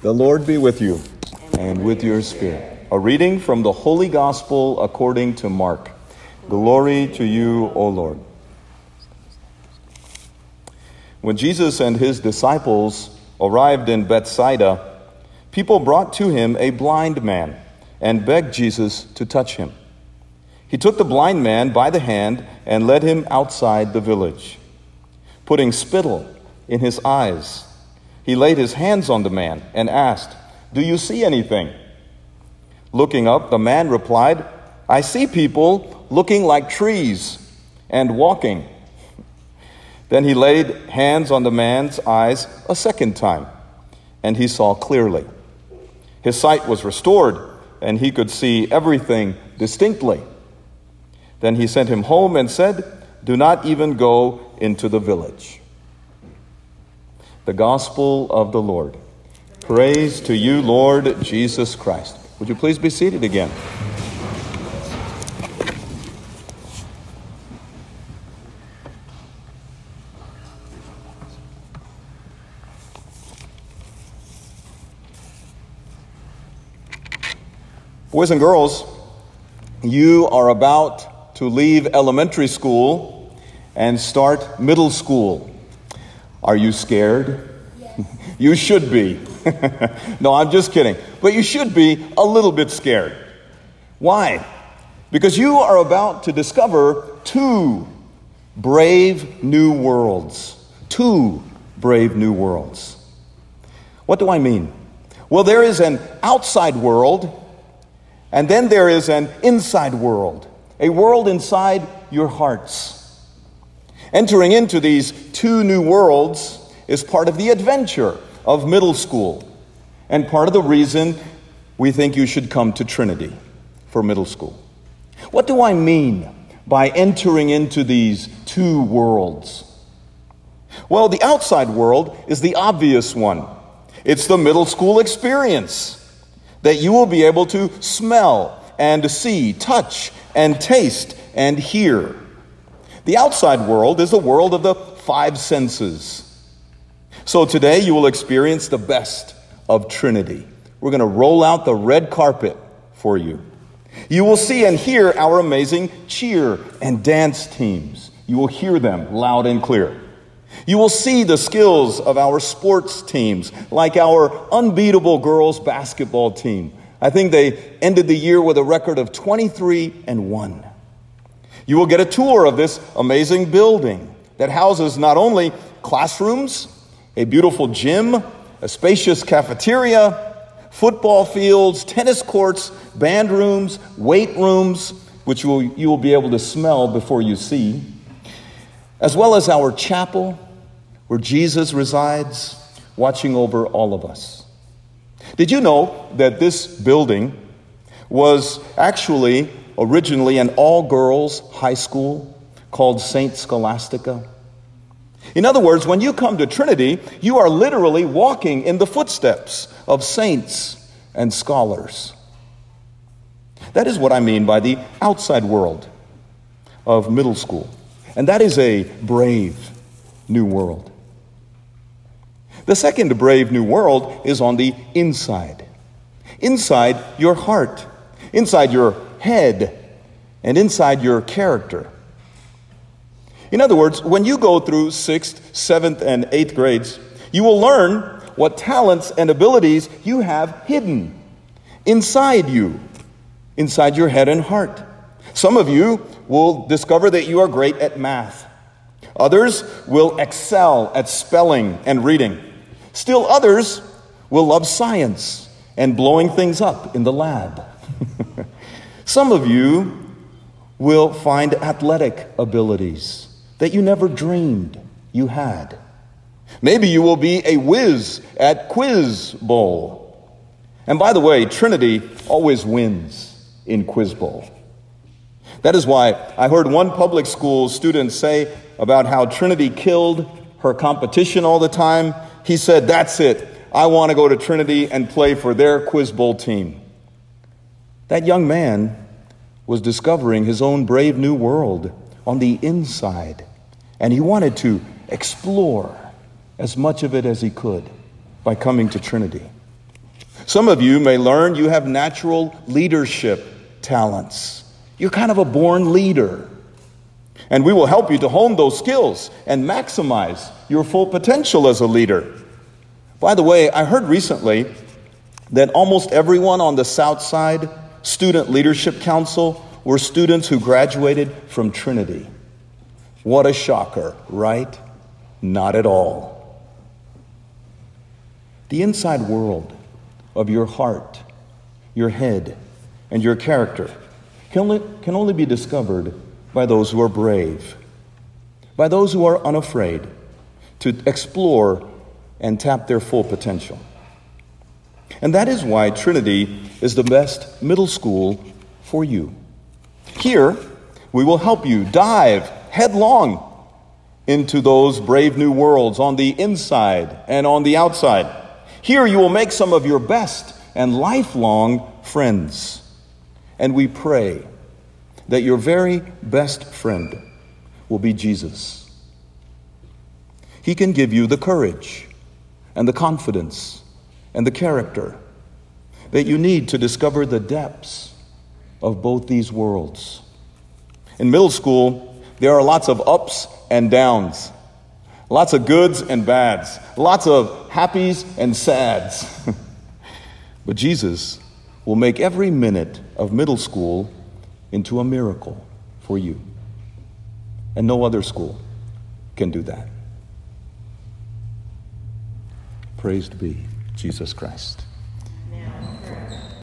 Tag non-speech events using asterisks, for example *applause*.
The Lord be with you and with your spirit. A reading from the Holy Gospel according to Mark. Glory to you, O Lord. When Jesus and his disciples arrived in Bethsaida, people brought to him a blind man and begged Jesus to touch him. He took the blind man by the hand and led him outside the village. Putting spittle in his eyes, he laid his hands on the man and asked, Do you see anything? Looking up, the man replied, I see people looking like trees and walking. Then he laid hands on the man's eyes a second time, and he saw clearly. His sight was restored, and he could see everything distinctly. Then he sent him home and said, Do not even go into the village the gospel of the Lord. Praise to you, Lord Jesus Christ. Would you please be seated again? Boys and girls, you are about to leave elementary school and start middle school. Are you scared? Yes. *laughs* you should be. *laughs* no, I'm just kidding. But you should be a little bit scared. Why? Because you are about to discover two brave new worlds. Two brave new worlds. What do I mean? Well, there is an outside world, and then there is an inside world, a world inside your hearts. Entering into these two new worlds is part of the adventure of middle school and part of the reason we think you should come to Trinity for middle school. What do I mean by entering into these two worlds? Well, the outside world is the obvious one. It's the middle school experience that you will be able to smell and see, touch and taste and hear. The outside world is the world of the five senses. So today you will experience the best of Trinity. We're going to roll out the red carpet for you. You will see and hear our amazing cheer and dance teams. You will hear them loud and clear. You will see the skills of our sports teams, like our unbeatable girls basketball team. I think they ended the year with a record of 23 and 1. You will get a tour of this amazing building that houses not only classrooms, a beautiful gym, a spacious cafeteria, football fields, tennis courts, band rooms, weight rooms, which you will, you will be able to smell before you see, as well as our chapel where Jesus resides, watching over all of us. Did you know that this building was actually originally an all girls high school called St. Scholastica. In other words, when you come to Trinity, you are literally walking in the footsteps of saints and scholars. That is what I mean by the outside world of middle school. And that is a brave new world. The second brave new world is on the inside. Inside your heart, inside your head and inside your character. In other words, when you go through sixth, seventh, and eighth grades, you will learn what talents and abilities you have hidden inside you, inside your head and heart. Some of you will discover that you are great at math. Others will excel at spelling and reading. Still others will love science and blowing things up in the lab. *laughs* Some of you will find athletic abilities that you never dreamed you had. Maybe you will be a whiz at Quiz Bowl. And by the way, Trinity always wins in Quiz Bowl. That is why I heard one public school student say about how Trinity killed her competition all the time. He said, That's it. I want to go to Trinity and play for their Quiz Bowl team. That young man was discovering his own brave new world on the inside, and he wanted to explore as much of it as he could by coming to Trinity. Some of you may learn you have natural leadership talents. You're kind of a born leader. And we will help you to hone those skills and maximize your full potential as a leader. By the way, I heard recently that almost everyone on the South Side Student Leadership Council were students who graduated from Trinity. What a shocker, right? Not at all. The inside world of your heart, your head, and your character can only, can only be discovered by those who are brave, by those who are unafraid to explore and tap their full potential. And that is why Trinity is the best middle school for you. Here, we will help you dive headlong into those brave new worlds on the inside and on the outside. Here, you will make some of your best and lifelong friends. And we pray that your very best friend will be Jesus. He can give you the courage and the confidence and the character that you need to discover the depths of both these worlds. In middle school, there are lots of ups and downs, lots of goods and bads, lots of happies and sads. *laughs* but Jesus will make every minute of middle school into a miracle for you. And no other school can do that. Praised be Jesus Christ.